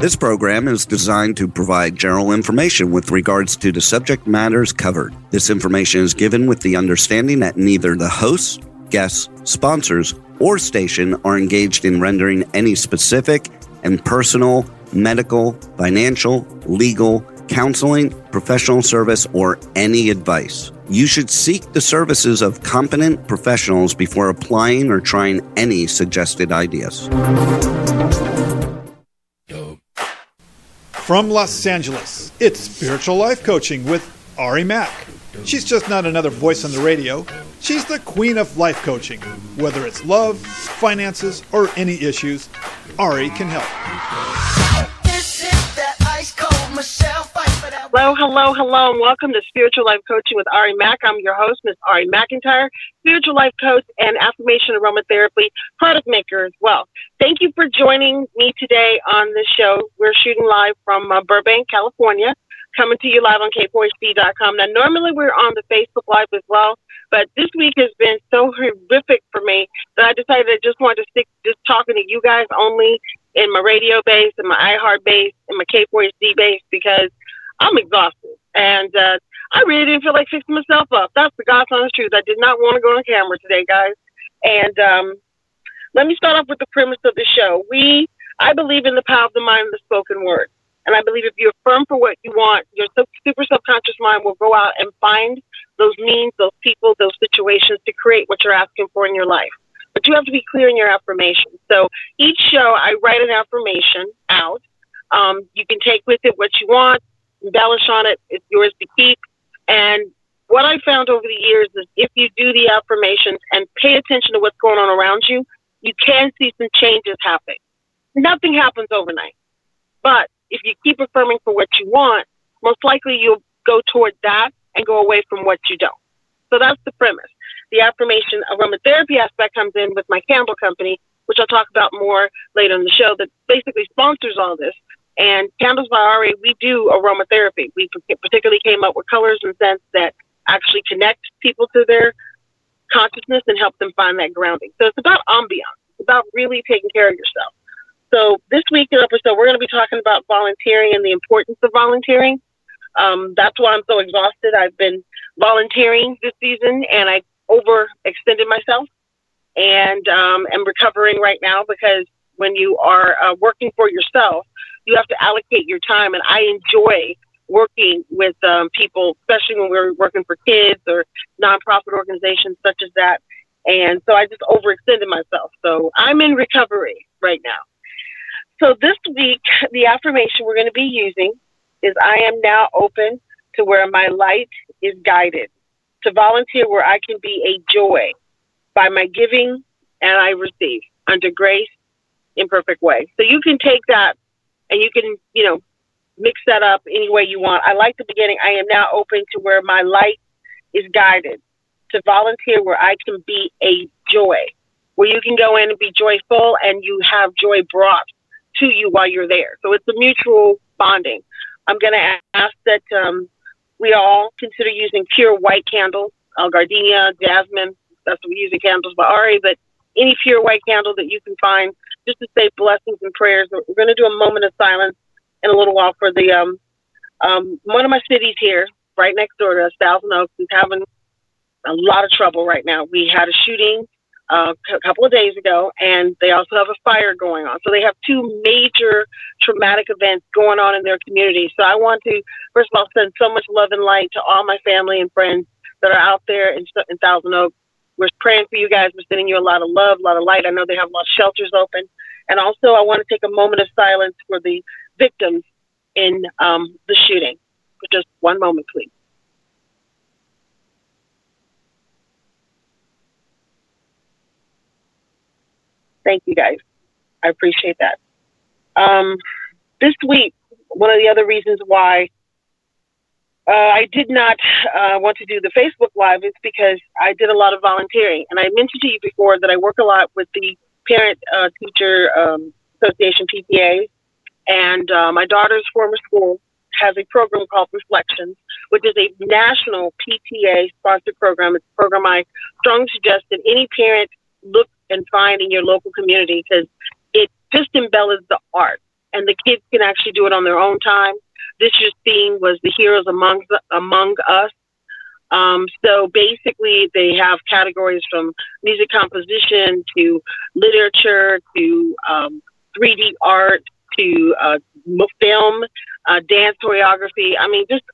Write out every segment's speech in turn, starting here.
This program is designed to provide general information with regards to the subject matters covered. This information is given with the understanding that neither the hosts, guests, sponsors, or station are engaged in rendering any specific and personal, medical, financial, legal, counseling, professional service, or any advice. You should seek the services of competent professionals before applying or trying any suggested ideas. From Los Angeles, it's Spiritual Life Coaching with Ari Mack. She's just not another voice on the radio. She's the queen of life coaching. Whether it's love, finances, or any issues, Ari can help. Hello, hello, hello, and welcome to Spiritual Life Coaching with Ari Mack. I'm your host, Miss Ari McIntyre, spiritual life coach and affirmation aromatherapy product maker as well. Thank you for joining me today on the show. We're shooting live from uh, Burbank, California, coming to you live on kpohd.com. Now, normally we're on the Facebook Live as well, but this week has been so horrific for me that I decided I just wanted to stick just talking to you guys only in my radio base, in my iHeart base, in my K4HD base because I'm exhausted. And uh, I really didn't feel like fixing myself up. That's the God's honest truth. I did not want to go on camera today, guys. And um, let me start off with the premise of the show. We, I believe in the power of the mind and the spoken word. And I believe if you affirm for what you want, your super subconscious mind will go out and find those means, those people, those situations to create what you're asking for in your life. But you have to be clear in your affirmation. So each show, I write an affirmation out. Um, you can take with it what you want, embellish on it. It's yours to keep. And what I found over the years is if you do the affirmations and pay attention to what's going on around you, you can see some changes happening. Nothing happens overnight. But if you keep affirming for what you want, most likely you'll go toward that and go away from what you don't. So that's the premise. The affirmation aromatherapy aspect comes in with my candle company, which I'll talk about more later in the show, that basically sponsors all this. And Candles by Ari, we do aromatherapy. We particularly came up with colors and scents that actually connect people to their consciousness and help them find that grounding. So it's about ambiance. It's about really taking care of yourself. So this week in week's episode, we're going to be talking about volunteering and the importance of volunteering. Um, that's why I'm so exhausted. I've been volunteering this season and I overextended myself and um, am recovering right now because when you are uh, working for yourself, you have to allocate your time. And I enjoy working with um, people, especially when we're working for kids or nonprofit organizations such as that. And so I just overextended myself. So I'm in recovery right now. So this week, the affirmation we're going to be using is I am now open to where my light is guided, to volunteer where I can be a joy by my giving and I receive under grace in perfect way. So you can take that and you can, you know, mix that up any way you want. I like the beginning. I am now open to where my light is guided to volunteer where I can be a joy, where you can go in and be joyful and you have joy brought to you while you're there. So it's a mutual bonding. I'm going to ask that um, we all consider using pure white candles, uh, gardenia, jasmine. That's what we use in candles by Ari, but any pure white candle that you can find just to say blessings and prayers. We're going to do a moment of silence in a little while for the um, um, one of my cities here, right next door to us, Thousand Oaks, is having a lot of trouble right now. We had a shooting uh, a couple of days ago, and they also have a fire going on. So they have two major traumatic events going on in their community. So I want to, first of all, send so much love and light to all my family and friends that are out there in, in Thousand Oaks. We're praying for you guys. We're sending you a lot of love, a lot of light. I know they have a lot of shelters open. And also, I want to take a moment of silence for the victims in um, the shooting. For just one moment, please. Thank you guys. I appreciate that. Um, this week, one of the other reasons why uh, I did not uh, want to do the Facebook Live is because I did a lot of volunteering. And I mentioned to you before that I work a lot with the Parent uh, Teacher um, Association, PTA. And uh, my daughter's former school has a program called Reflections, which is a national PTA sponsored program. It's a program I strongly suggest that any parent look and find in your local community because it just embellishes the art and the kids can actually do it on their own time. This year's theme was the heroes among among us. Um, so basically, they have categories from music composition to literature to um, 3D art to uh, film, uh, dance choreography. I mean, just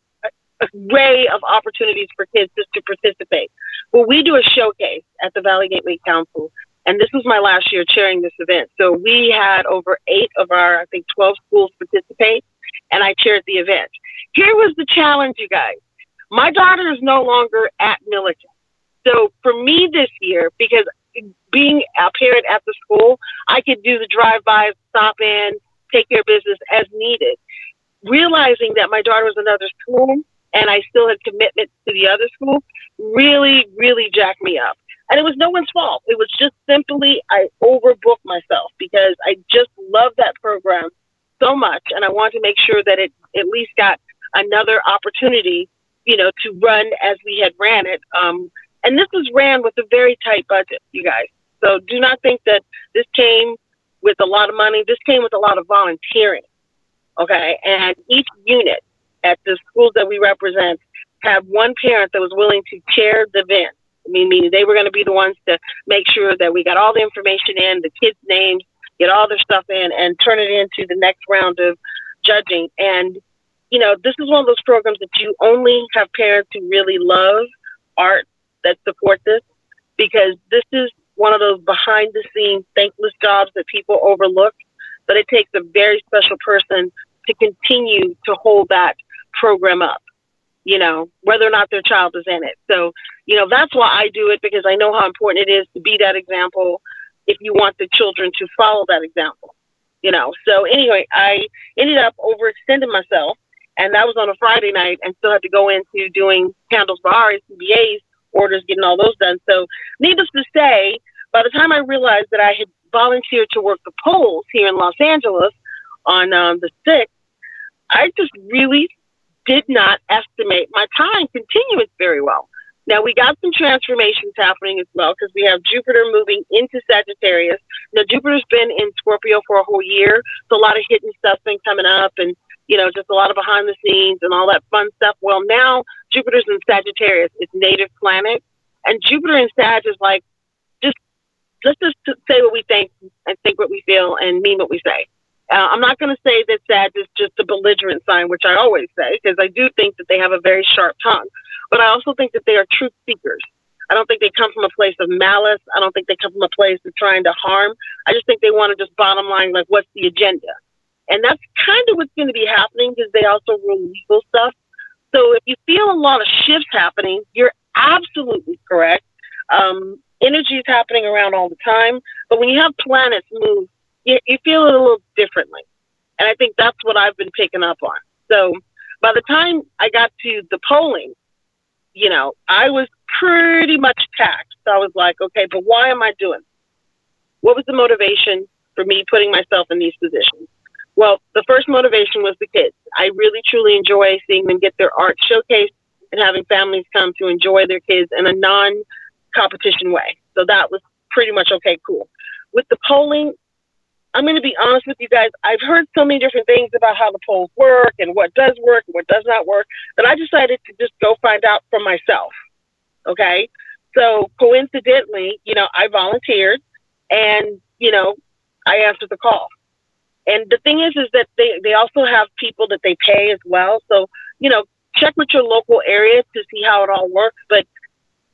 a array of opportunities for kids just to participate. Well, we do a showcase at the Valley Gateway Council and this was my last year chairing this event. So we had over eight of our, I think, 12 schools participate, and I chaired the event. Here was the challenge, you guys. My daughter is no longer at Millikan. So for me this year, because being a parent at the school, I could do the drive-by, stop in, take care of business as needed. Realizing that my daughter was another school and I still had commitment to the other school really, really jacked me up. And it was no one's fault. It was just simply I overbooked myself because I just love that program so much, and I wanted to make sure that it at least got another opportunity, you know, to run as we had ran it. Um, and this was ran with a very tight budget, you guys. So do not think that this came with a lot of money. This came with a lot of volunteering. Okay, and each unit at the schools that we represent had one parent that was willing to chair the event I mean, meaning they were going to be the ones to make sure that we got all the information in, the kids' names, get all their stuff in, and turn it into the next round of judging. And, you know, this is one of those programs that you only have parents who really love art that support this because this is one of those behind the scenes thankless jobs that people overlook. But it takes a very special person to continue to hold that program up you know, whether or not their child is in it. So, you know, that's why I do it because I know how important it is to be that example if you want the children to follow that example, you know. So, anyway, I ended up overextending myself, and that was on a Friday night, and still had to go into doing candles bar, CBAs, orders, getting all those done. So, needless to say, by the time I realized that I had volunteered to work the polls here in Los Angeles on um, the 6th, I just really did not estimate my time continuous very well. Now we got some transformations happening as well because we have Jupiter moving into Sagittarius. Now Jupiter's been in Scorpio for a whole year, so a lot of hidden stuff's been coming up, and you know just a lot of behind the scenes and all that fun stuff. Well, now Jupiter's in Sagittarius, its native planet, and Jupiter in Sag is like just let's just say what we think and think what we feel and mean what we say. Uh, I'm not going to say that Sag is just a belligerent sign, which I always say, because I do think that they have a very sharp tongue. But I also think that they are truth seekers. I don't think they come from a place of malice. I don't think they come from a place of trying to harm. I just think they want to just bottom line, like, what's the agenda? And that's kind of what's going to be happening because they also rule legal stuff. So if you feel a lot of shifts happening, you're absolutely correct. Um, energy is happening around all the time. But when you have planets move you, you feel it a little differently. And I think that's what I've been picking up on. So by the time I got to the polling, you know, I was pretty much taxed. So I was like, okay, but why am I doing? This? What was the motivation for me putting myself in these positions? Well, the first motivation was the kids. I really truly enjoy seeing them get their art showcased and having families come to enjoy their kids in a non competition way. So that was pretty much okay, cool. With the polling, I'm going to be honest with you guys. I've heard so many different things about how the polls work and what does work and what does not work that I decided to just go find out for myself. Okay. So coincidentally, you know, I volunteered and, you know, I answered the call. And the thing is, is that they, they also have people that they pay as well. So, you know, check with your local area to see how it all works. But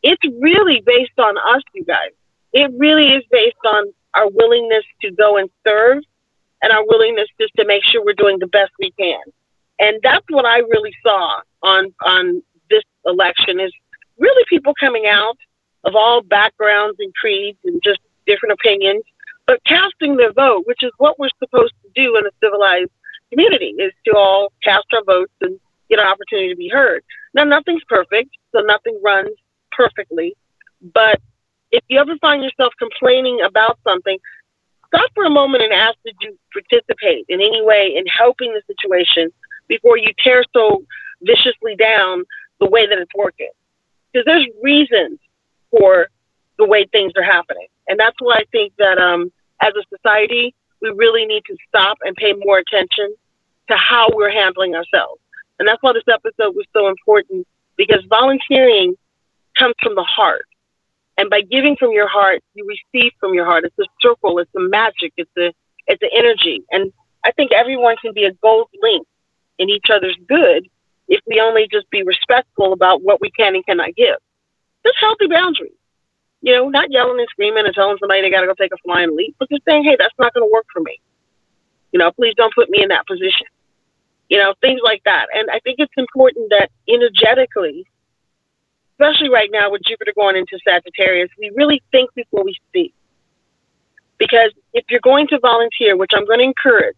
it's really based on us, you guys. It really is based on our willingness to go and serve and our willingness just to make sure we're doing the best we can. And that's what I really saw on on this election is really people coming out of all backgrounds and creeds and just different opinions, but casting their vote, which is what we're supposed to do in a civilized community, is to all cast our votes and get an opportunity to be heard. Now, nothing's perfect, so nothing runs perfectly, but if you ever find yourself complaining about something, stop for a moment and ask did you participate in any way in helping the situation before you tear so viciously down the way that it's working. Because there's reasons for the way things are happening. And that's why I think that um, as a society, we really need to stop and pay more attention to how we're handling ourselves. And that's why this episode was so important because volunteering comes from the heart. And by giving from your heart, you receive from your heart. It's a circle. It's a magic. It's a it's an energy. And I think everyone can be a gold link in each other's good if we only just be respectful about what we can and cannot give. Just healthy boundaries. You know, not yelling and screaming and telling somebody they got to go take a flying leap, but just saying, hey, that's not going to work for me. You know, please don't put me in that position. You know, things like that. And I think it's important that energetically especially right now with Jupiter going into Sagittarius, we really think before we speak. Because if you're going to volunteer, which I'm going to encourage,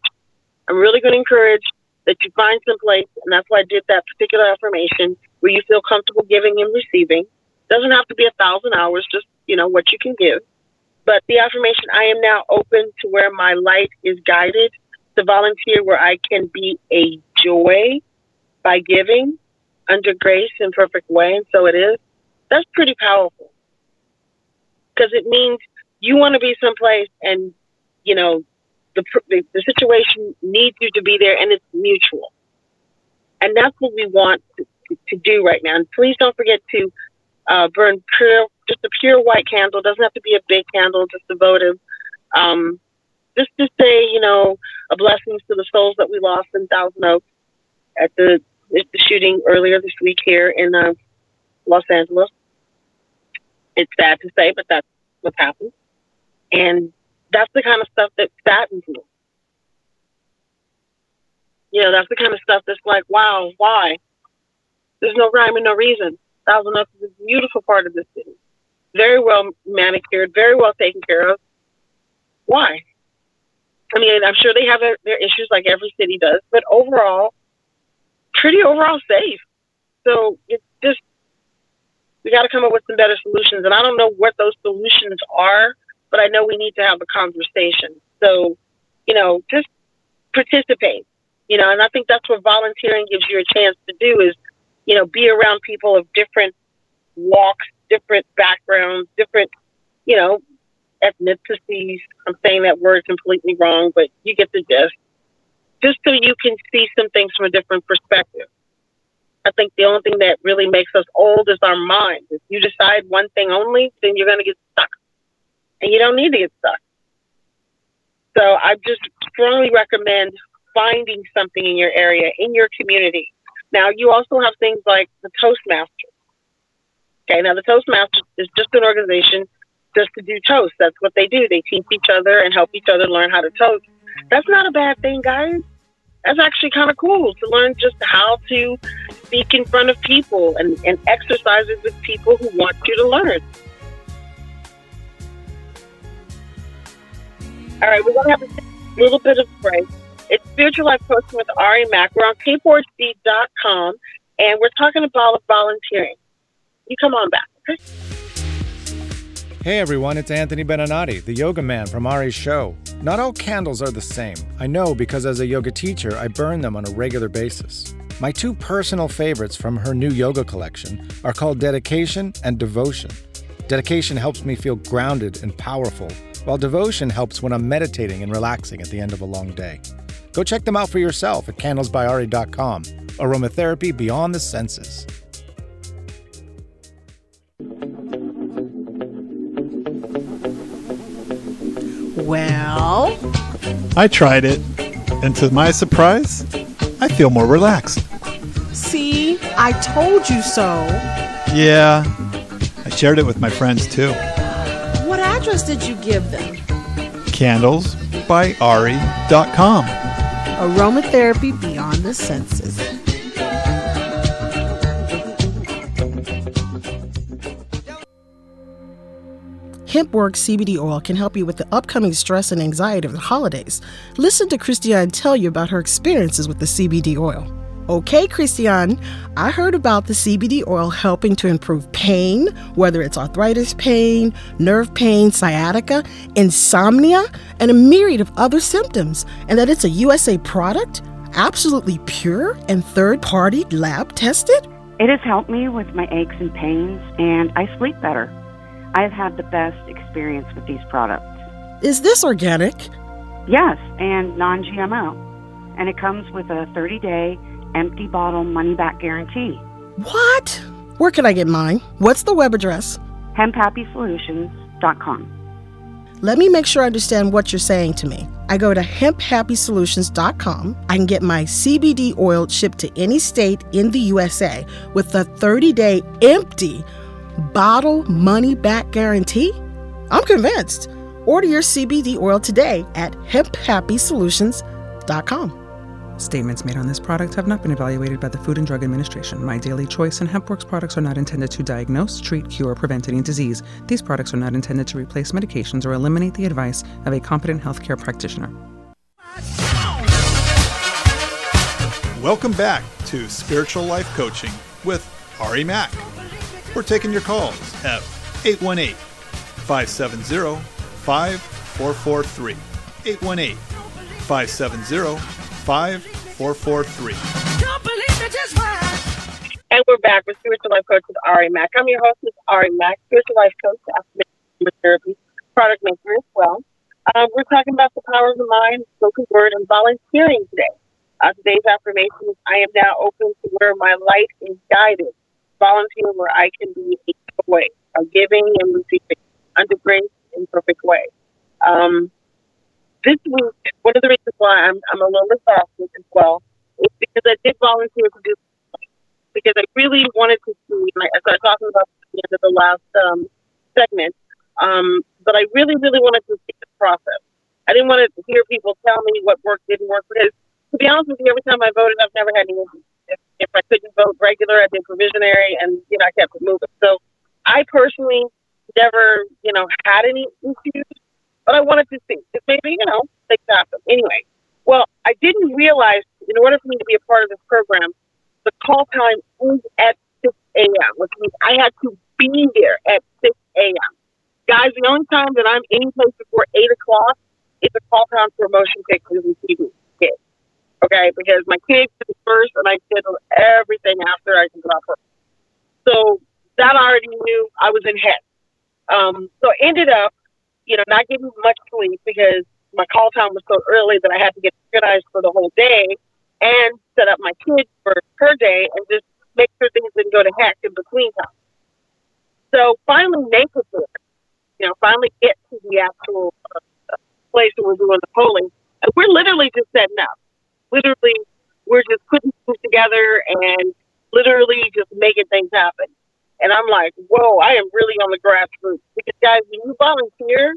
I'm really going to encourage that you find some place, and that's why I did that particular affirmation where you feel comfortable giving and receiving. Doesn't have to be a thousand hours, just you know what you can give. But the affirmation, I am now open to where my light is guided to volunteer where I can be a joy by giving under grace in perfect way, and so it is, that's pretty powerful. Because it means you want to be someplace and, you know, the, the, the situation needs you to be there and it's mutual. And that's what we want to, to, to do right now. And please don't forget to uh, burn pure, just a pure white candle. Doesn't have to be a big candle, just a votive. Um, just to say, you know, a blessings to the souls that we lost in Thousand Oaks at the the shooting earlier this week here in uh, Los Angeles. It's sad to say, but that's what happened. And that's the kind of stuff that saddens me. You know, that's the kind of stuff that's like, wow, why? There's no rhyme and no reason. Thousand Oaks is a beautiful part of the city. Very well manicured, very well taken care of. Why? I mean, I'm sure they have their issues like every city does, but overall, pretty overall safe. So it's just we got to come up with some better solutions, and I don't know what those solutions are, but I know we need to have a conversation. So, you know, just participate. You know, and I think that's what volunteering gives you a chance to do is, you know, be around people of different walks, different backgrounds, different, you know, ethnicities. I'm saying that word completely wrong, but you get the gist just so you can see some things from a different perspective. I think the only thing that really makes us old is our minds. If you decide one thing only, then you're going to get stuck. And you don't need to get stuck. So I just strongly recommend finding something in your area, in your community. Now, you also have things like the Toastmasters. Okay, now the Toastmasters is just an organization just to do toast. That's what they do. They teach each other and help each other learn how to toast. That's not a bad thing, guys that's actually kind of cool to learn just how to speak in front of people and, and exercises with people who want you to learn. All right, we're going to have a little bit of break. It's Spiritual Life Coaching with Ari Mack. We're on k4c.com, and we're talking about volunteering. You come on back, okay? Hey everyone, it's Anthony Benanati, the yoga man from Ari's show. Not all candles are the same. I know because as a yoga teacher, I burn them on a regular basis. My two personal favorites from her new yoga collection are called Dedication and Devotion. Dedication helps me feel grounded and powerful, while devotion helps when I'm meditating and relaxing at the end of a long day. Go check them out for yourself at candlesbyari.com. Aromatherapy beyond the senses. Well, I tried it, and to my surprise, I feel more relaxed. see, I told you so. Yeah, I shared it with my friends too. What address did you give them? Candlesbyari.com. Aromatherapy beyond the senses. Hempworks CBD oil can help you with the upcoming stress and anxiety of the holidays. Listen to Christiane tell you about her experiences with the CBD oil. Okay, Christiane, I heard about the CBD oil helping to improve pain, whether it's arthritis pain, nerve pain, sciatica, insomnia, and a myriad of other symptoms, and that it's a USA product, absolutely pure and third party lab tested? It has helped me with my aches and pains, and I sleep better. I have had the best experience with these products. Is this organic? Yes, and non GMO. And it comes with a 30 day empty bottle money back guarantee. What? Where can I get mine? What's the web address? HempHappySolutions.com. Let me make sure I understand what you're saying to me. I go to hemphappysolutions.com. I can get my CBD oil shipped to any state in the USA with a 30 day empty bottle money back guarantee? I'm convinced. Order your CBD oil today at hemphappysolutions.com. Statements made on this product have not been evaluated by the Food and Drug Administration. My Daily Choice and HempWorks products are not intended to diagnose, treat, cure, or prevent any disease. These products are not intended to replace medications or eliminate the advice of a competent healthcare practitioner. Welcome back to Spiritual Life Coaching with Ari Mack. We're taking your calls at 818 570 5443. 818 570 5443. And we're back with Spiritual Life Coach with Ari Mack. I'm your host, Ms. Ari Mack, Spiritual Life Coach, affirmation therapy, product maker as well. Um, we're talking about the power of the mind, spoken word, and volunteering today. Uh, today's affirmation is I am now open to where my life is guided, volunteering where I can be a way of giving and receiving under grace in perfect way. Um, this week, one of the reasons why I'm, I'm a little exhausted as well is because I did volunteer to do because I really wanted to see, like I started talking about at the end of the last um, segment, um, but I really, really wanted to see the process. I didn't want to hear people tell me what worked, didn't work, because to be honest with you, every time I voted, I've never had any. If, if I couldn't vote regular, I did provisionary, and, you know, I kept moving. So I personally never, you know, had any issues, but I wanted to see if maybe, you know, things happen. Anyway, well, I didn't realize in order for me to be a part of this program, the call time is at 6 a.m., which means I had to be there at 6 a.m. Guys, the only time that I'm any place before 8 o'clock is a call time for motion pictures and TV kids. Okay, because my kids is first and I schedule everything after I can drop her. So that I already knew I was in head. Um, so ended up, you know, not getting much sleep because my call time was so early that I had to get organized for the whole day and set up my kids for her day and just make sure things didn't go to heck in between time. So finally make it there, you know, finally get to the actual uh, place where we're doing the polling. And we're literally just setting up. Literally, we're just putting things together and literally just making things happen. And I'm like, whoa, I am really on the grassroots. Because, guys, when you volunteer,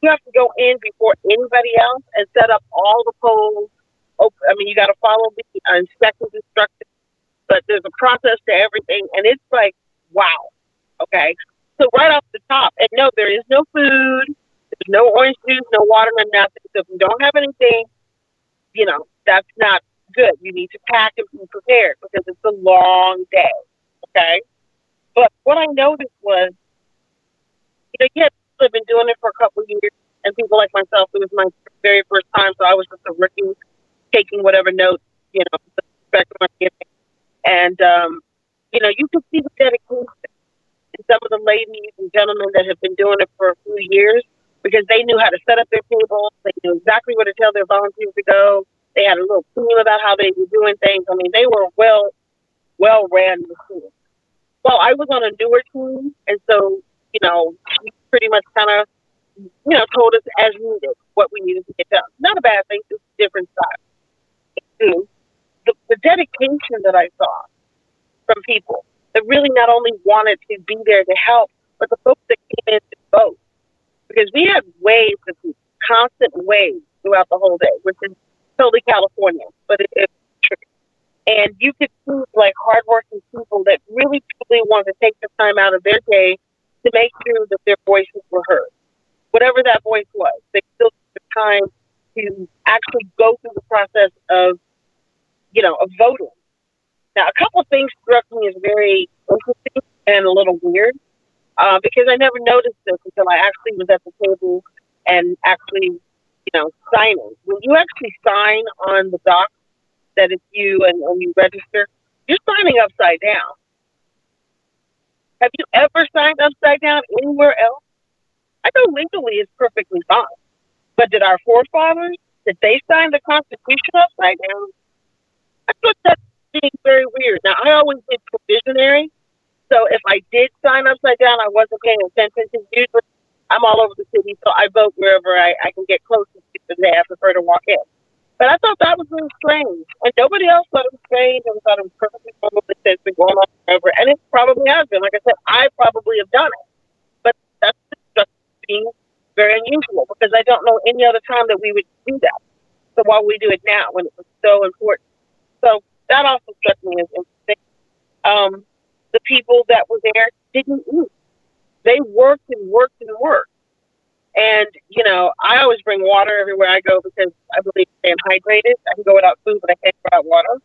you have to go in before anybody else and set up all the polls. Oh, I mean, you got to follow the inspector's instructions, but there's a process to everything. And it's like, wow. Okay. So, right off the top, and no, there is no food, there's no orange juice, no water, no nothing. So, if you don't have anything, you know, that's not good. You need to pack and be prepared because it's a long day. Okay. But what I noticed was, you know, you have have been doing it for a couple of years, and people like myself, it was my very first time, so I was just a rookie taking whatever notes, you know, the spectrum I'm giving. And, um, you know, you can see the dedication in some of the ladies and gentlemen that have been doing it for a few years because they knew how to set up their tables. They knew exactly where to tell their volunteers to go. They had a little team about how they were doing things. I mean, they were well, well ran machines. Well, I was on a newer team, and so you know, we pretty much kind of, you know, told us as needed what we needed to get done. Not a bad thing, just different style. Mm-hmm. The, the dedication that I saw from people that really not only wanted to be there to help, but the folks that came in to vote. Because we had waves of constant waves throughout the whole day, which is totally California, but it. And you could see like hardworking people that really truly wanted to take the time out of their day to make sure that their voices were heard. Whatever that voice was, they still took the time to actually go through the process of, you know, of voting. Now, a couple of things struck me as very interesting and a little weird uh, because I never noticed this until I actually was at the table and actually, you know, signing. When you actually sign on the doc that it's you and, and you register, you're signing upside down. Have you ever signed upside down anywhere else? I know legally it's perfectly fine. But did our forefathers, did they sign the Constitution upside down? I thought that being very weird. Now, I always did provisionary. So if I did sign upside down, I wasn't paying attention to usually I'm all over the city, so I vote wherever I, I can get closest to the day I prefer to walk in. But I thought that was really strange. And nobody else thought it was strange and thought it was perfectly normal that it's been going on forever. And it probably has been. Like I said, I probably have done it. But that's just being very unusual because I don't know any other time that we would do that. So why we do it now when it was so important? So that also struck me as interesting. Um, the people that were there didn't eat. They worked and worked and worked. And, you know, I always bring water everywhere I go because I believe in staying hydrated. I can go without food, but I can't go without water.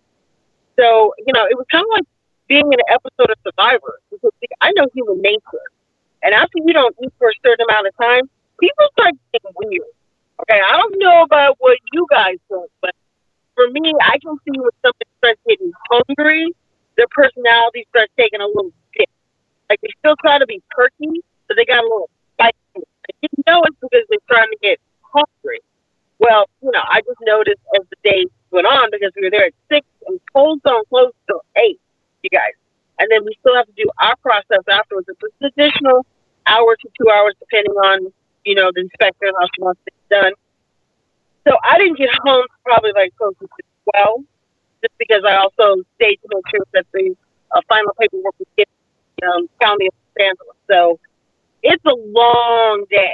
So, you know, it was kind of like being in an episode of Survivor because I know human nature. And after you don't eat for a certain amount of time, people start getting weird. Okay, I don't know about what you guys think, but for me, I can see when somebody starts getting hungry, their personality starts taking a little dip. Like they still try to be perky, but they got a little spike you know it's because they're trying to get hungry. Well, you know, I just noticed as the days went on because we were there at six and cold zone closed till eight, you guys. And then we still have to do our process afterwards. It's an additional hour to two hours depending on, you know, the inspector and how she wants it done. So I didn't get home probably like close to twelve, just because I also stayed to make sure that the uh, final paperwork was given um, county of Los Angeles. So it's a long day.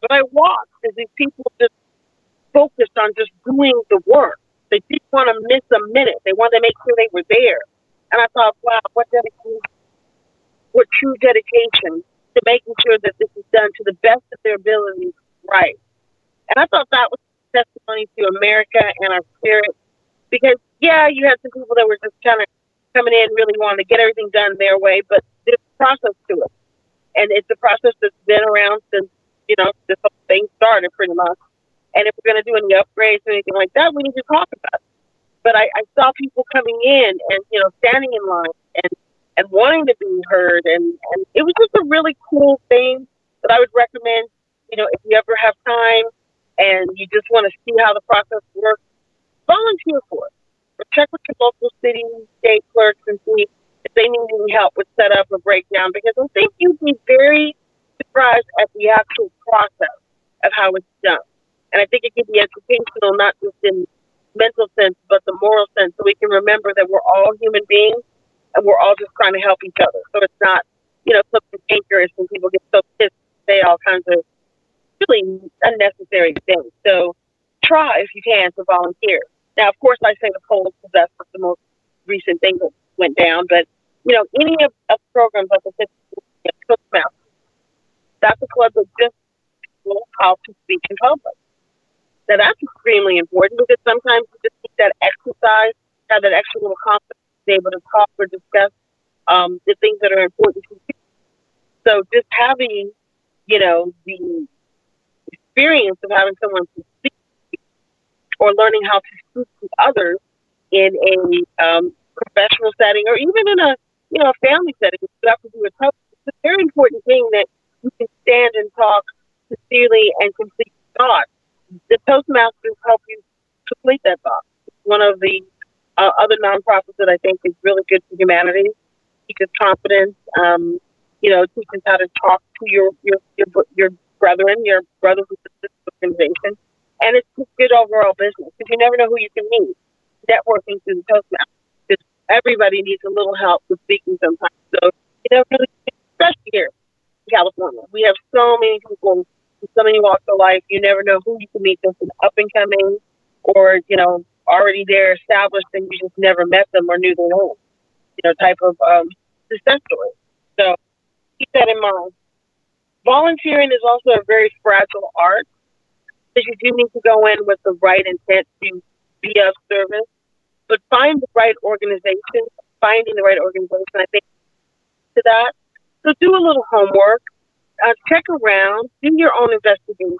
But I watched as these people just focused on just doing the work. They didn't want to miss a minute. They wanted to make sure they were there. And I thought, wow, what dedication, what true dedication to making sure that this is done to the best of their ability right. And I thought that was testimony to America and our spirit. Because, yeah, you had some people that were just kind of coming in, really wanting to get everything done their way, but there's a process to it and it's a process that's been around since you know this whole thing started pretty much. And if we're going to do any upgrades or anything like that, we need to talk about it. But I, I saw people coming in and you know standing in line and and wanting to be heard, and and it was just a really cool thing that I would recommend. You know, if you ever have time and you just want to see how the process works, volunteer for it. Or check with your local city, state clerks, and see they need any help with setup or breakdown, because I think you'd be very surprised at the actual process of how it's done. And I think it can be educational, not just in mental sense, but the moral sense, so we can remember that we're all human beings and we're all just trying to help each other. So it's not, you know, something dangerous and people get so pissed, say all kinds of really unnecessary things. So try if you can to volunteer. Now, of course, I say the polls because that's the most recent thing that went down, but you know, any of, of programs like I said, Toastmasters, that's a club that just people how to speak in public. Now that's extremely important because sometimes you just need that exercise, have that extra little confidence to be able to talk or discuss um, the things that are important to you. So just having you know, the experience of having someone to speak or learning how to speak to others in a um, professional setting or even in a you know a family setting. You have to do a tough. It's a very important thing that you can stand and talk sincerely and complete thoughts. The Toastmasters help you complete that thought. It's one of the uh, other nonprofits that I think is really good for humanity. Teaches confidence. Um, you know, teaches how to talk to your your your, your brethren, your brothers and sisters organization, and it's just good overall business because you never know who you can meet. Networking through the Toastmasters everybody needs a little help with speaking sometimes. So you know, really, especially here in California, we have so many people in so many walks of life. You never know who you can meet. Just an up and coming, or you know, already there established, and you just never met them or knew their name. You know, type of um, success story. So keep that in mind. Volunteering is also a very fragile art because you do need to go in with the right intent to be of service, but find the right organization. Finding the right organization, I think, to that. So do a little homework, uh, check around, do your own investigation,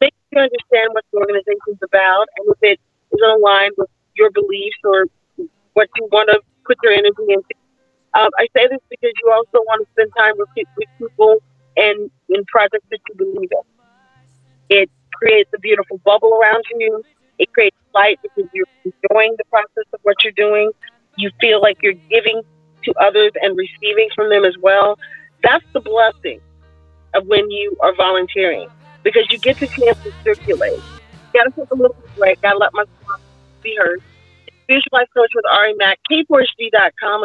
make sure you understand what the organization is about, and if it is aligned with your beliefs or what you want to put your energy into. Um, I say this because you also want to spend time with, with people and in projects that you believe in. It creates a beautiful bubble around you. It creates light because you're enjoying the process of what you're doing. You feel like you're giving to others and receiving from them as well. That's the blessing of when you are volunteering because you get the chance to circulate. Gotta take a little break. Gotta let myself be heard. Life Coach with Ari Mack, K4HD.com.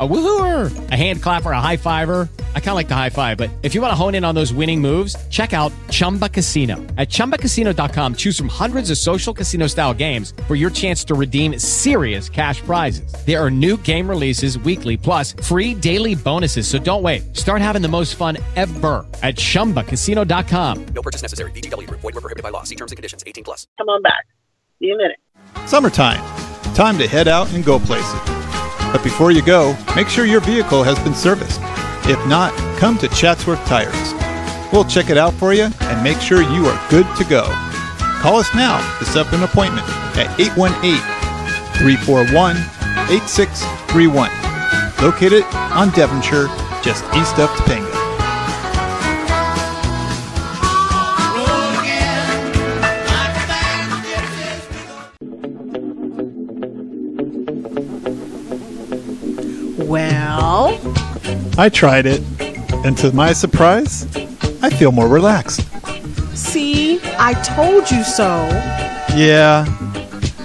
A woohooer, a hand clapper, a high fiver. I kind of like the high five, but if you want to hone in on those winning moves, check out Chumba Casino. At ChumbaCasino.com, choose from hundreds of social casino style games for your chance to redeem serious cash prizes. There are new game releases weekly, plus free daily bonuses. So don't wait. Start having the most fun ever at ChumbaCasino.com. No purchase necessary. VGW. Void were prohibited by law. See terms and conditions. 18 plus. Come on back. See you in a minute. Summertime. Time to head out and go places. But before you go, make sure your vehicle has been serviced. If not, come to Chatsworth Tires. We'll check it out for you and make sure you are good to go. Call us now to set up an appointment at 818 341 8631. Located on Devonshire, just east of Topanga. Well, I tried it, and to my surprise, I feel more relaxed. see, I told you so. Yeah,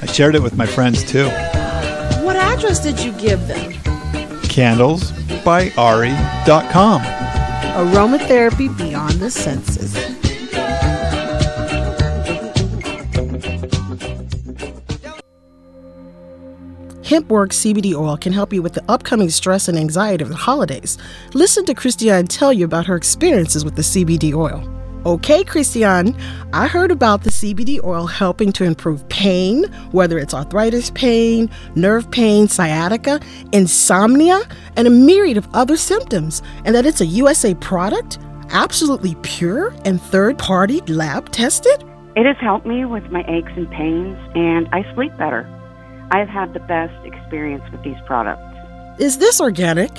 I shared it with my friends too. What address did you give them? Candles by Candlesbyari.com. Aromatherapy beyond the senses. Hempwork CBD oil can help you with the upcoming stress and anxiety of the holidays. Listen to Christiane tell you about her experiences with the CBD oil. Okay, Christiane, I heard about the CBD oil helping to improve pain, whether it's arthritis pain, nerve pain, sciatica, insomnia, and a myriad of other symptoms, and that it's a USA product, absolutely pure and third party lab tested? It has helped me with my aches and pains, and I sleep better. I have had the best experience with these products. Is this organic?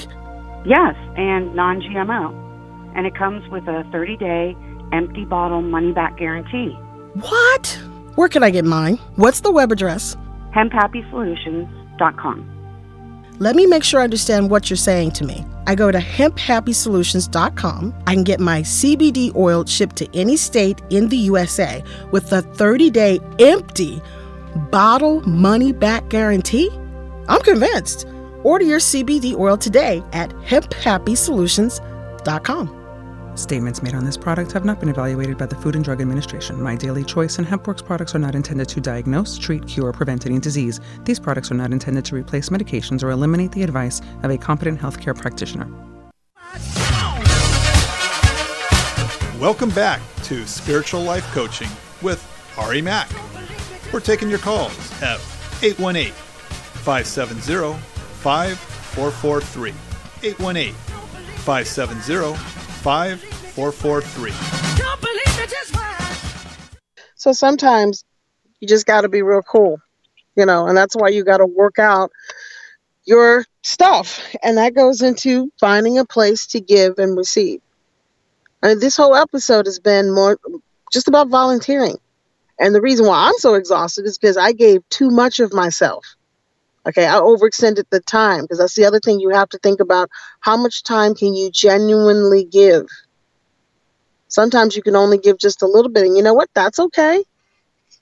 Yes, and non GMO. And it comes with a 30 day empty bottle money back guarantee. What? Where can I get mine? What's the web address? HempHappySolutions.com. Let me make sure I understand what you're saying to me. I go to hemphappysolutions.com. I can get my CBD oil shipped to any state in the USA with a 30 day empty bottle money back guarantee. I'm convinced. Order your CBD oil today at hemphappysolutions.com. Statements made on this product have not been evaluated by the Food and Drug Administration. My Daily Choice and HempWorks products are not intended to diagnose, treat, cure, or prevent any disease. These products are not intended to replace medications or eliminate the advice of a competent healthcare practitioner. Welcome back to Spiritual Life Coaching with Ari Mack. We're taking your calls at 818 570 5443. 818 570 5443. So sometimes you just got to be real cool, you know, and that's why you got to work out your stuff. And that goes into finding a place to give and receive. I And this whole episode has been more just about volunteering. And the reason why I'm so exhausted is because I gave too much of myself. Okay, I overextended the time because that's the other thing you have to think about. How much time can you genuinely give? Sometimes you can only give just a little bit, and you know what? That's okay.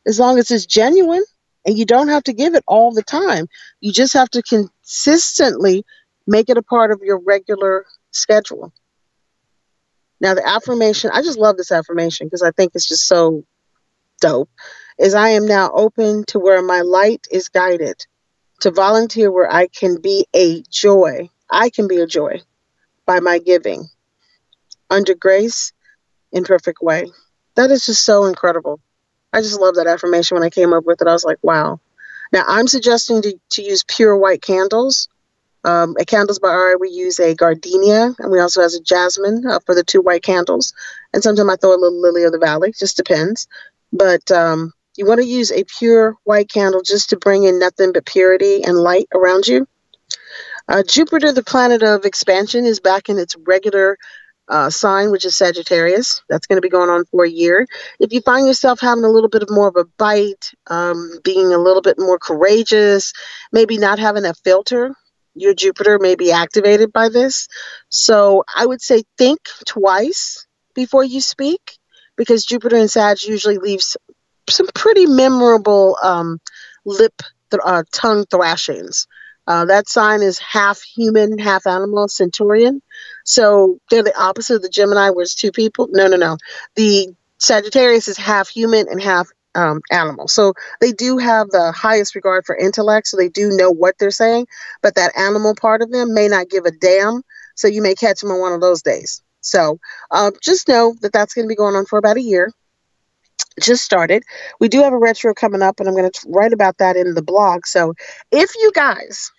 As long as it's genuine and you don't have to give it all the time. You just have to consistently make it a part of your regular schedule. Now, the affirmation, I just love this affirmation because I think it's just so dope. Is I am now open to where my light is guided, to volunteer where I can be a joy. I can be a joy by my giving under grace in perfect way. That is just so incredible. I just love that affirmation when I came up with it. I was like, wow. Now, I'm suggesting to, to use pure white candles um, at Candles by Ari, we use a gardenia, and we also have a jasmine uh, for the two white candles. And sometimes I throw a little lily of the valley, just depends. But um, you want to use a pure white candle just to bring in nothing but purity and light around you. Uh, Jupiter, the planet of expansion, is back in its regular uh, sign, which is Sagittarius. That's going to be going on for a year. If you find yourself having a little bit of more of a bite, um, being a little bit more courageous, maybe not having a filter, your Jupiter may be activated by this. So I would say think twice before you speak because Jupiter and Sag usually leaves some pretty memorable um, lip, th- uh, tongue thrashings. Uh, that sign is half human, half animal, Centaurian. So they're the opposite of the Gemini, where it's two people. No, no, no. The Sagittarius is half human and half um, animal. So they do have the highest regard for intellect, so they do know what they're saying, but that animal part of them may not give a damn. So you may catch them on one of those days. So uh, just know that that's going to be going on for about a year. Just started. We do have a retro coming up, and I'm going to write about that in the blog. So if you guys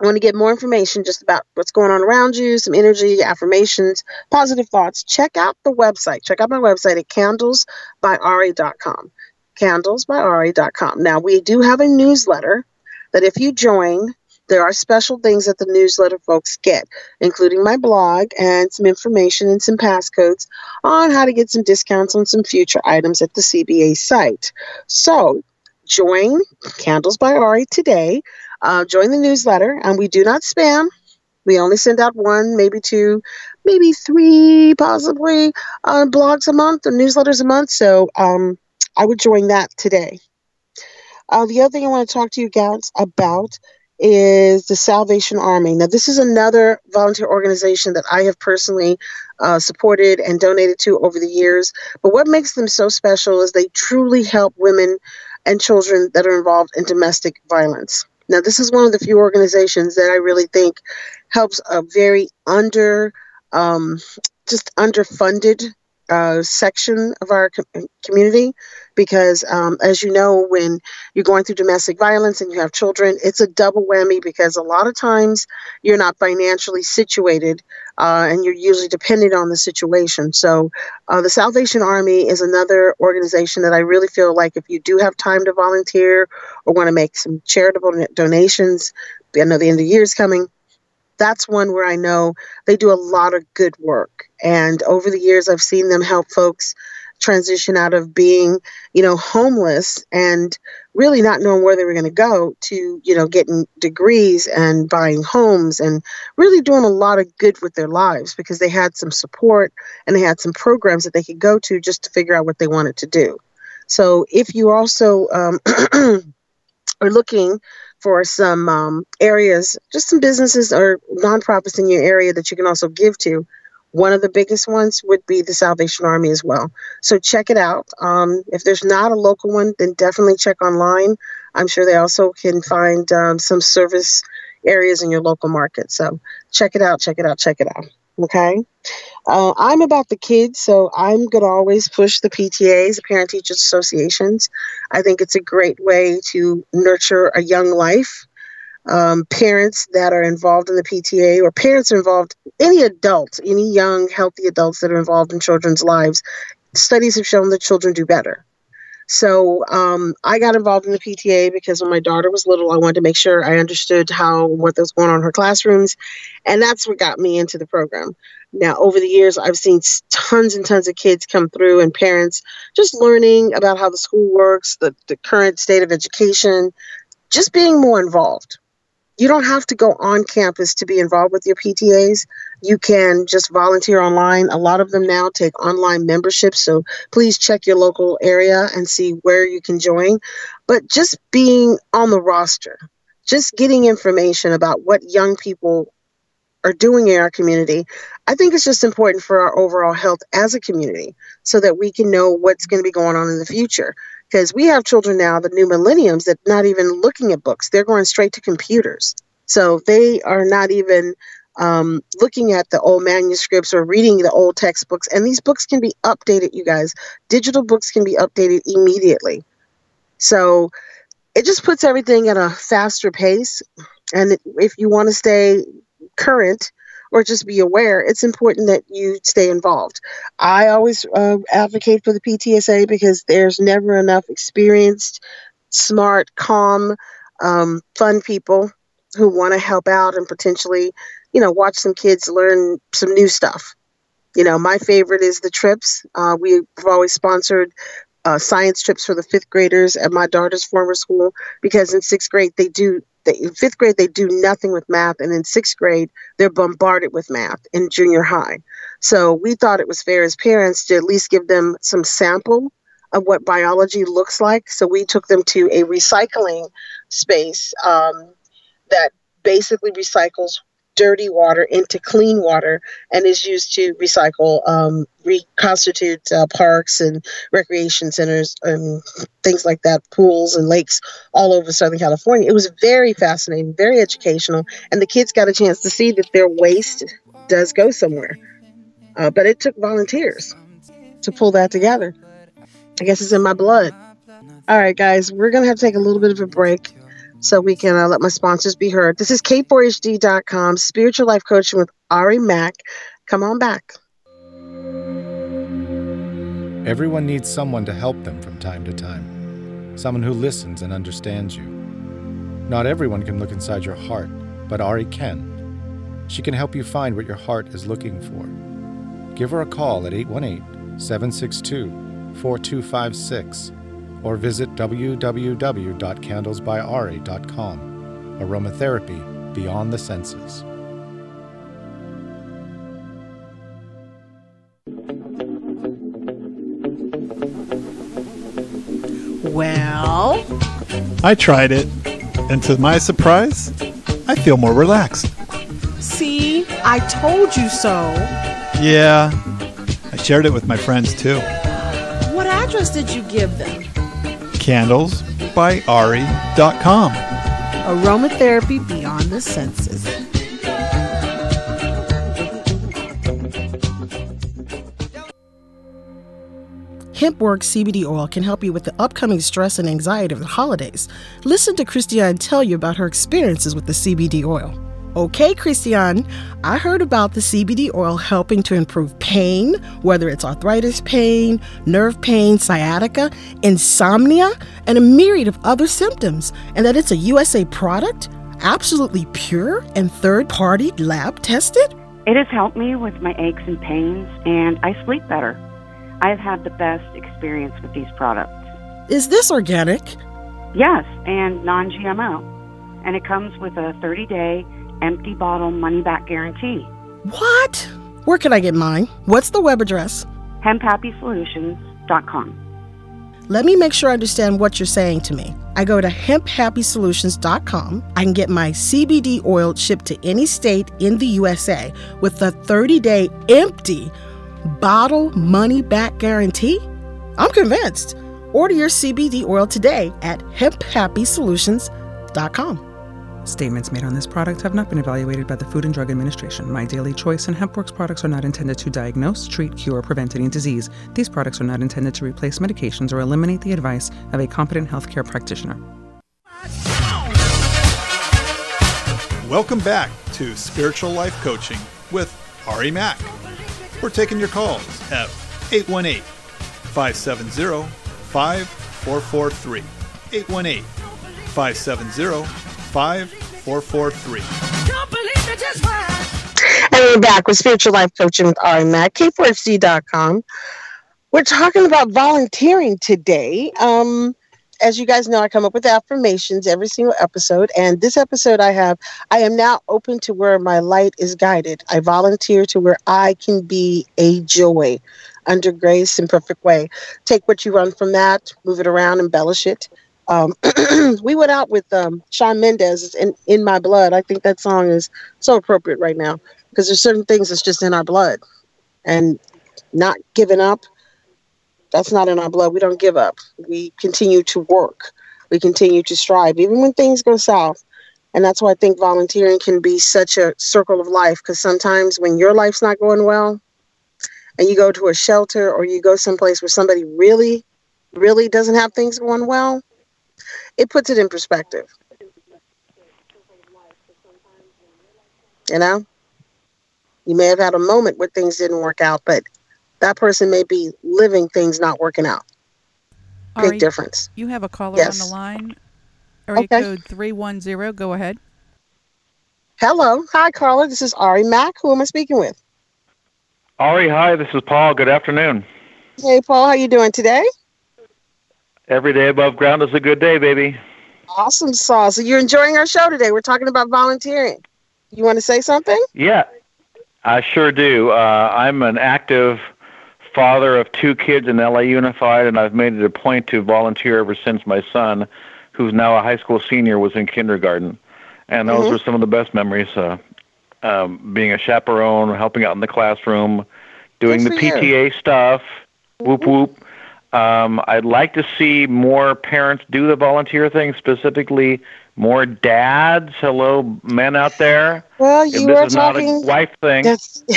want to get more information just about what's going on around you, some energy, affirmations, positive thoughts, check out the website. Check out my website at candlesbyari.com candlesbyari.com. Now, we do have a newsletter that if you join, there are special things that the newsletter folks get, including my blog and some information and some passcodes on how to get some discounts on some future items at the CBA site. So, join Candles by Ari today. Uh, join the newsletter, and we do not spam. We only send out one, maybe two, maybe three, possibly uh, blogs a month or newsletters a month. So, um, I would join that today. Uh, the other thing I want to talk to you guys about is the Salvation Army. Now, this is another volunteer organization that I have personally uh, supported and donated to over the years. But what makes them so special is they truly help women and children that are involved in domestic violence. Now, this is one of the few organizations that I really think helps a very under, um, just underfunded uh, section of our com- community because, um, as you know, when you're going through domestic violence and you have children, it's a double whammy because a lot of times you're not financially situated uh, and you're usually dependent on the situation. So, uh, the Salvation Army is another organization that I really feel like if you do have time to volunteer or want to make some charitable donations, I know the end of the year is coming that's one where I know they do a lot of good work. And over the years, I've seen them help folks transition out of being, you know, homeless and really not knowing where they were going to go to, you know, getting degrees and buying homes and really doing a lot of good with their lives because they had some support and they had some programs that they could go to just to figure out what they wanted to do. So if you also um, are looking for some um, areas, just some businesses or nonprofits in your area that you can also give to, one of the biggest ones would be the Salvation Army as well. So check it out. Um, if there's not a local one, then definitely check online. I'm sure they also can find um, some service areas in your local market. So check it out, check it out, check it out. Okay. Uh, I'm about the kids, so I'm going to always push the PTAs, the Parent Teachers Associations. I think it's a great way to nurture a young life. Um, parents that are involved in the PTA or parents involved, any adult, any young, healthy adults that are involved in children's lives, studies have shown that children do better. So um, I got involved in the PTA because when my daughter was little, I wanted to make sure I understood how what was going on in her classrooms, and that's what got me into the program. Now, over the years, I've seen tons and tons of kids come through and parents just learning about how the school works, the, the current state of education, just being more involved you don't have to go on campus to be involved with your PTAs. You can just volunteer online. A lot of them now take online memberships. So please check your local area and see where you can join. But just being on the roster, just getting information about what young people are doing in our community, I think it's just important for our overall health as a community so that we can know what's going to be going on in the future because we have children now, the new millenniums, that not even looking at books; they're going straight to computers. So they are not even um, looking at the old manuscripts or reading the old textbooks. And these books can be updated, you guys. Digital books can be updated immediately. So it just puts everything at a faster pace. And if you want to stay current, or just be aware, it's important that you stay involved. I always uh, advocate for the PTSA because there's never enough experienced, smart, calm, um, fun people who want to help out and potentially, you know, watch some kids learn some new stuff. You know, my favorite is the trips. Uh, we've always sponsored uh, science trips for the fifth graders at my daughter's former school because in sixth grade they do they, in fifth grade they do nothing with math and in sixth grade they're bombarded with math in junior high. So we thought it was fair as parents to at least give them some sample of what biology looks like. So we took them to a recycling space um, that basically recycles dirty water into clean water and is used to recycle, um, reconstitute uh, parks and recreation centers and things like that, pools and lakes all over Southern California. It was very fascinating, very educational, and the kids got a chance to see that their waste does go somewhere. Uh, but it took volunteers to pull that together. I guess it's in my blood. All right, guys, we're going to have to take a little bit of a break so we can uh, let my sponsors be heard. This is K4HD.com, Spiritual Life Coaching with Ari Mack. Come on back. Everyone needs someone to help them from time to time, someone who listens and understands you. Not everyone can look inside your heart, but Ari can. She can help you find what your heart is looking for. Give her a call at 818 762 4256 or visit www.candlesbyari.com. Aromatherapy Beyond the Senses. Well, I tried it, and to my surprise, I feel more relaxed. see, I told you so. Yeah, I shared it with my friends too. What address did you give them? candlesbyari.com. Aromatherapy Beyond the Senses. Hempwork CBD oil can help you with the upcoming stress and anxiety of the holidays. Listen to Christiane tell you about her experiences with the CBD oil. Okay, Christiane, I heard about the CBD oil helping to improve pain, whether it's arthritis pain, nerve pain, sciatica, insomnia, and a myriad of other symptoms, and that it's a USA product. absolutely pure and third party lab tested? It has helped me with my aches and pains, and I sleep better. I have had the best experience with these products. Is this organic? Yes, and non GMO. And it comes with a 30 day empty bottle money back guarantee. What? Where can I get mine? What's the web address? HempHappySolutions.com. Let me make sure I understand what you're saying to me. I go to hemphappysolutions.com. I can get my CBD oil shipped to any state in the USA with a 30 day empty bottle money back guarantee. I'm convinced. Order your CBD oil today at hemphappysolutions.com. Statements made on this product have not been evaluated by the Food and Drug Administration. My Daily Choice and HempWorks products are not intended to diagnose, treat, cure, or prevent any disease. These products are not intended to replace medications or eliminate the advice of a competent healthcare practitioner. Welcome back to Spiritual Life Coaching with Ari Mack. We're taking your calls at 818 570 5443. 818 570 5443. And we're back with Spiritual Life Coaching with Ari Mack, K4FC.com. We're talking about volunteering today. Um, as you guys know, I come up with affirmations every single episode. And this episode, I have, I am now open to where my light is guided. I volunteer to where I can be a joy under grace and perfect way. Take what you run from that, move it around, embellish it. Um, we went out with um, Shawn Mendes in, in My Blood. I think that song is so appropriate right now because there's certain things that's just in our blood. And not giving up, that's not in our blood. We don't give up. We continue to work. We continue to strive, even when things go south. And that's why I think volunteering can be such a circle of life because sometimes when your life's not going well and you go to a shelter or you go someplace where somebody really, really doesn't have things going well, it puts it in perspective. You know? You may have had a moment where things didn't work out, but that person may be living things not working out. Big Ari, difference. You have a caller Yes. on the line. Area Okay. code 310. Go ahead. Hello. Hi, Carla. This is Ari Mack. Who am I speaking with? Ari, hi, this is Paul. Good afternoon. Hey, Paul. How are you doing today? Every day above ground is a good day, baby. Awesome sauce. So you're enjoying our show today. We're talking about volunteering. You want to say something? Yeah, I sure do. Uh, I'm an active father of two kids in LA Unified, and I've made it a point to volunteer ever since my son, who's now a high school senior, was in kindergarten. And those Mhm. were some of the best memories. Uh, um, being a chaperone, helping out in the classroom, doing the for you. PTA stuff. Whoop whoop. Um, I'd like to see more parents do the volunteer thing, specifically more dads. Hello, men out there. Well, If you this are is not a talking. wife thing. That's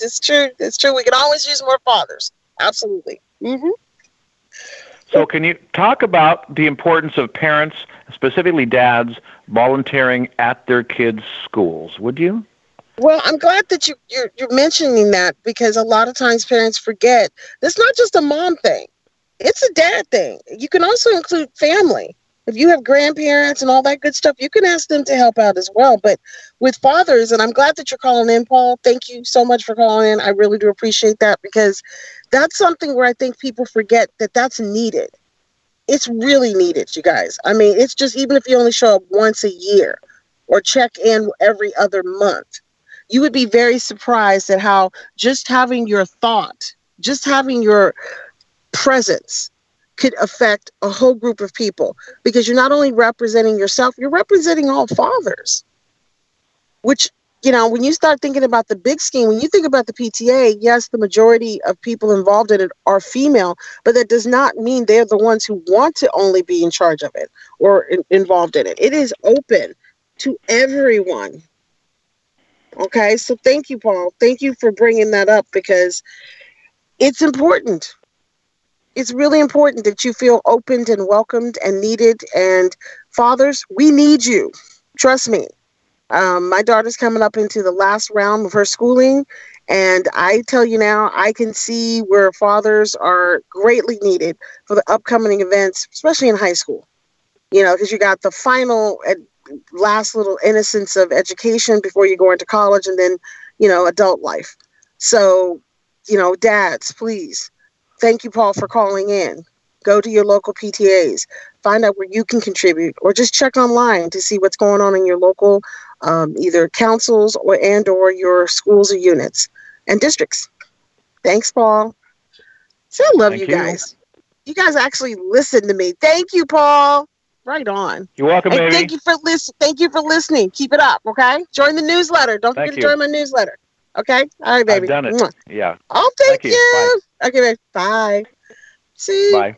it's true. It's true. We can always use more fathers. Absolutely. hmm So, can you talk about the importance of parents, specifically dads, volunteering at their kids' schools? Would you? Well, I'm glad that you, you're, you're mentioning that because a lot of times parents forget it's not just a mom thing, it's a dad thing. You can also include family. If you have grandparents and all that good stuff, you can ask them to help out as well. But with fathers, and I'm glad that you're calling in, Paul. Thank you so much for calling in. I really do appreciate that because that's something where I think people forget that that's needed. It's really needed, you guys. I mean, it's just even if you only show up once a year or check in every other month you would be very surprised at how just having your thought, just having your presence could affect a whole group of people because you're not only representing yourself, you're representing all fathers. Which, you know, when you start thinking about the big scheme, when you think about the PTA, yes, the majority of people involved in it are female, but that does not mean they're the ones who want to only be in charge of it or in- involved in it. It is open to everyone. Okay, so thank you, Paul. Thank you for bringing that up because it's important. It's really important that you feel opened and welcomed and needed. And fathers, we need you. Trust me. Um, my daughter's coming up into the last round of her schooling. And I tell you now, I can see where fathers are greatly needed for the upcoming events, especially in high school. you know, because you got the final last little innocence of education before you go into college and then, you know, adult life. So, you know, dads, please. Thank you, Paul, for calling in. Go to your local PTAs, find out where you can contribute, or just check online to see what's going on in your local um, either councils or and or your schools or units and districts. Thanks, Paul. So I love you you. guys. You guys actually listen to me. Thank you, Paul. Right on. You're welcome, And baby. thank you for listen. Thank you for listening. Keep it up, okay? Join the newsletter. Don't Thank forget to join my newsletter. Okay? All right, baby. I've done it. Mwah. Yeah. Oh, thank, Thank you. you. Okay, baby. Bye. See. Bye.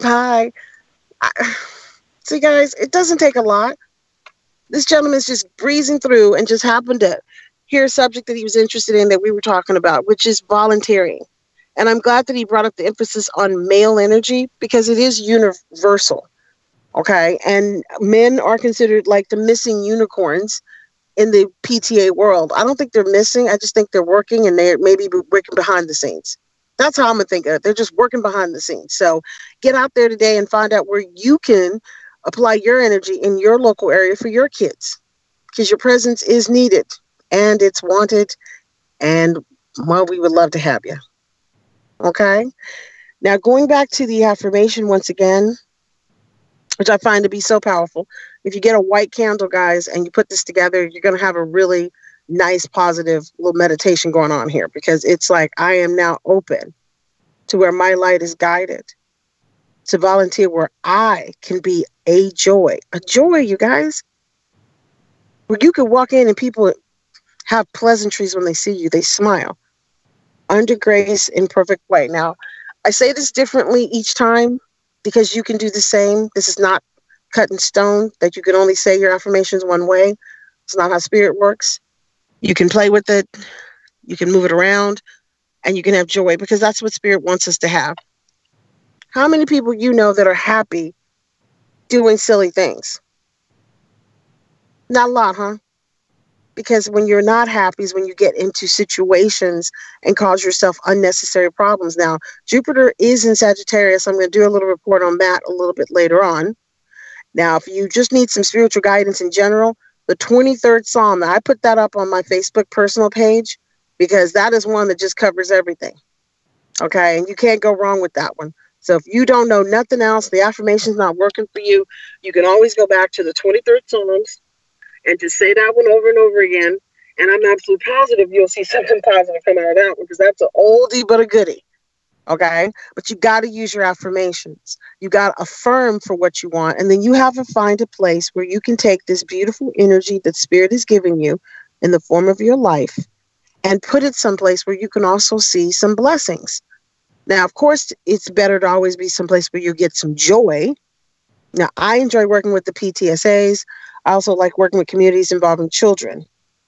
Bye. I- See, guys, it doesn't take a lot. This gentleman's just breezing through and just happened to hear a subject that he was interested in that we were talking about, which is volunteering. And I'm glad that he brought up the emphasis on male energy because it is universal. Okay. And men are considered like the missing unicorns in the PTA world. I don't think they're missing. I just think they're working and they're maybe working behind the scenes. That's how I'm gonna think of it. They're just working behind the scenes. So get out there today and find out where you can apply your energy in your local area for your kids because your presence is needed and it's wanted and well we would love to have you okay now going back to the affirmation once again which i find to be so powerful if you get a white candle guys and you put this together you're going to have a really nice positive little meditation going on here because it's like i am now open to where my light is guided to volunteer where I can be a joy. A joy, you guys. Where you can walk in and people have pleasantries when they see you, they smile. Under grace in perfect way. Now, I say this differently each time because you can do the same. This is not cut in stone that you can only say your affirmations one way. It's not how spirit works. You can play with it, you can move it around, and you can have joy because that's what spirit wants us to have. How many people you know that are happy doing silly things? Not a lot, huh? Because when you're not happy is when you get into situations and cause yourself unnecessary problems. Now, Jupiter is in Sagittarius. I'm going to do a little report on that a little bit later on. Now, if you just need some spiritual guidance in general, the 23rd Psalm, I put that up on my Facebook personal page because that is one that just covers everything. Okay, and you can't go wrong with that one. So if you don't know nothing else, the affirmation's not working for you, you can always go back to the 23rd Psalms and just say that one over and over again. And I'm absolutely positive you'll see something positive come out of that one because that's an oldie but a goodie. Okay. But you got to use your affirmations. You got to affirm for what you want. And then you have to find a place where you can take this beautiful energy that Spirit is giving you in the form of your life and put it someplace where you can also see some blessings. Now, of course, it's better to always be someplace where you get some joy. Now, I enjoy working with the PTSAs. I also like working with communities involving children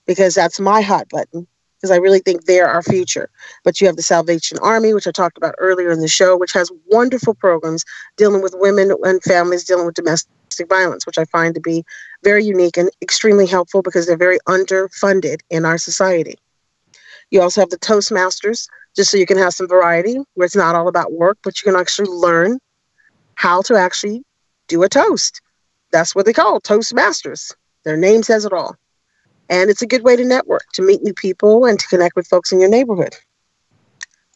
because that's my hot button because I really think they're our future. But you have the Salvation Army, which I talked about earlier in the show, which has wonderful programs dealing with women and families dealing with domestic violence, which I find to be very unique and extremely helpful because they're very underfunded in our society. You also have the Toastmasters, just so you can have some variety where it's not all about work, but you can actually learn how to actually do a toast. That's what they call Toastmasters. Their name says it all. And it's a good way to network, to meet new people, and to connect with folks in your neighborhood.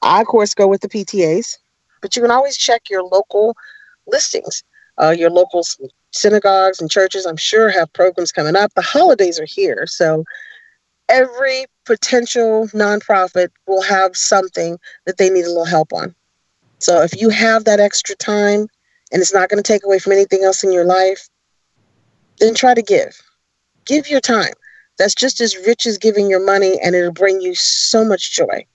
I, of course, go with the PTAs, but you can always check your local listings. Uh, your local synagogues and churches, I'm sure, have programs coming up. The holidays are here. So every potential nonprofit will have something that they need a little help on. So if you have that extra time and it's not going to take away from anything else in your life, then try to give. Give your time. That's just as rich as giving your money, and it'll bring you so much joy.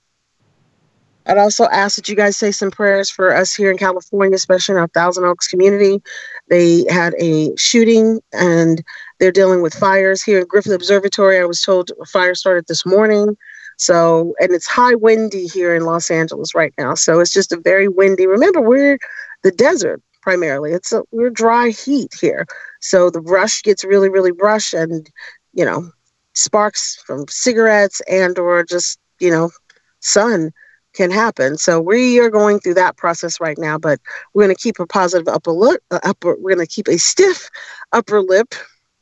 I'd also ask that you guys say some prayers for us here in California, especially in our Thousand Oaks community. They had a shooting and they're dealing with fires here in Griffith Observatory. I was told a fire started this morning. So, and it's high windy here in Los Angeles right now. So it's just a very windy. Remember, we're the desert primarily. It's a we're dry heat here. So the brush gets really, really brush and, you know, sparks from cigarettes and or just, you know, sun can happen. So we are going through that process right now, but we're going to keep a positive upper lip. Uh, upper, we're going to keep a stiff upper lip.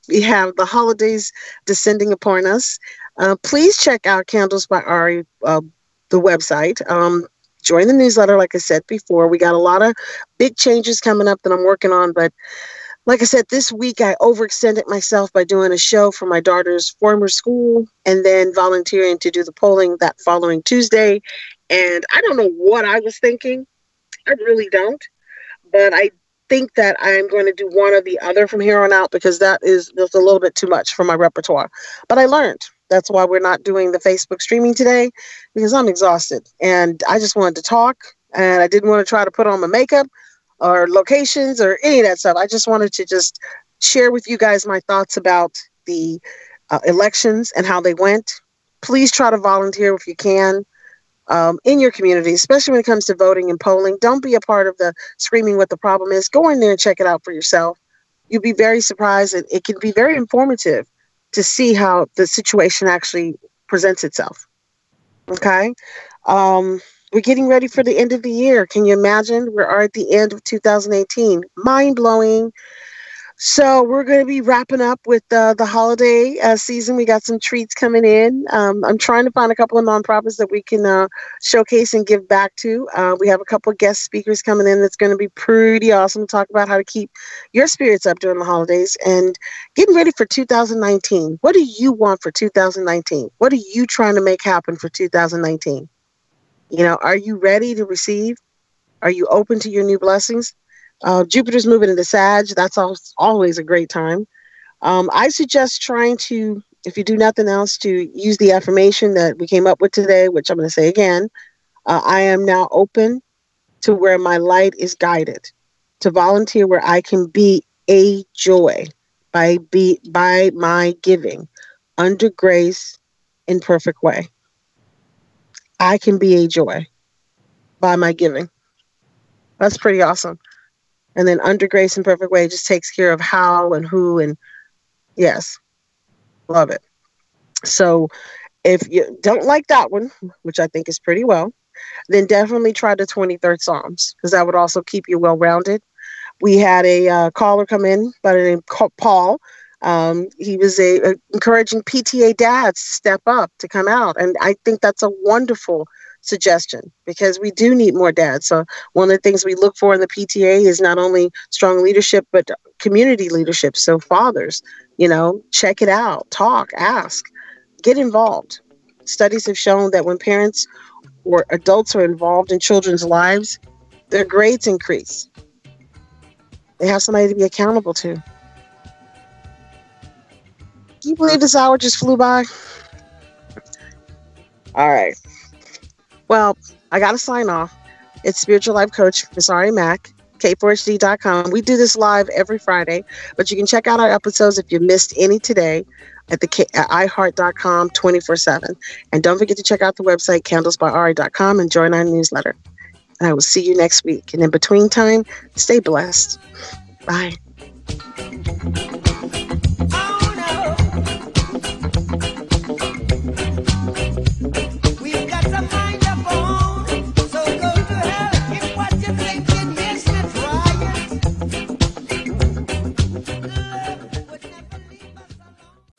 We have the holidays descending upon us. Uh, please check out Candles by Ari, uh, the website. Um, join the newsletter, like I said before. We got a lot of big changes coming up that I'm working on, but like I said, this week I overextended myself by doing a show for my daughter's former school and then volunteering to do the polling that following Tuesday. And I don't know what I was thinking. I really don't. But I think that I'm going to do one or the other from here on out because that is just a little bit too much for my repertoire. But I learned. That's why we're not doing the Facebook streaming today because I'm exhausted and I just wanted to talk and I didn't want to try to put on my makeup or locations or any of that stuff. I just wanted to just share with you guys my thoughts about the uh, elections and how they went. Please try to volunteer if you can um, in your community, especially when it comes to voting and polling. Don't be a part of the screaming what the problem is. Go in there and check it out for yourself. You'll be very surprised, and it can be very informative to see how the situation actually presents itself. Okay. Um, we're getting ready for the end of the year. Can you imagine? We're at the end of 2018. Mind blowing. So we're going to be wrapping up with uh, the holiday uh, season. We got some treats coming in. Um, I'm trying to find a couple of nonprofits that we can uh, showcase and give back to. Uh, we have a couple of guest speakers coming in that's going to be pretty awesome to talk about how to keep your spirits up during the holidays and getting ready for 2019. What do you want for 2019? What are you trying to make happen for 2019? You know, are you ready to receive? Are you open to your new blessings? Uh, Jupiter's moving into Sag. That's always a great time. Um, I suggest trying to, if you do nothing else, to use the affirmation that we came up with today, which I'm going to say again. Uh, I am now open to where my light is guided, to volunteer where I can be a joy by be by my giving, under grace, in perfect way. I can be a joy by my giving. That's pretty awesome. And then under grace and perfect way just takes care of how and who and yes. Love it. So if you don't like that one, which I think is pretty well, then definitely try the 23rd Psalms because that would also keep you well rounded. We had a uh, caller come in by the name Paul um, he was a, a, encouraging PTA dads to step up to come out, and I think that's a wonderful suggestion because we do need more dads. So one of the things we look for in the PTA is not only strong leadership but community leadership. So fathers, you know, check it out, talk, ask, get involved. Studies have shown that when parents or adults are involved in children's lives, their grades increase. They have somebody to be accountable to. Can you believe this hour just flew by? All right. Well, I got to sign off. It's Spiritual Life Coach Miss Ari Mack, K4HD.com. We do this live every Friday, but you can check out our episodes if you missed any today at the at iHeart.com 24 7. And don't forget to check out the website candlesbyari.com and join our newsletter. And I will see you next week. And in between time, stay blessed. Bye.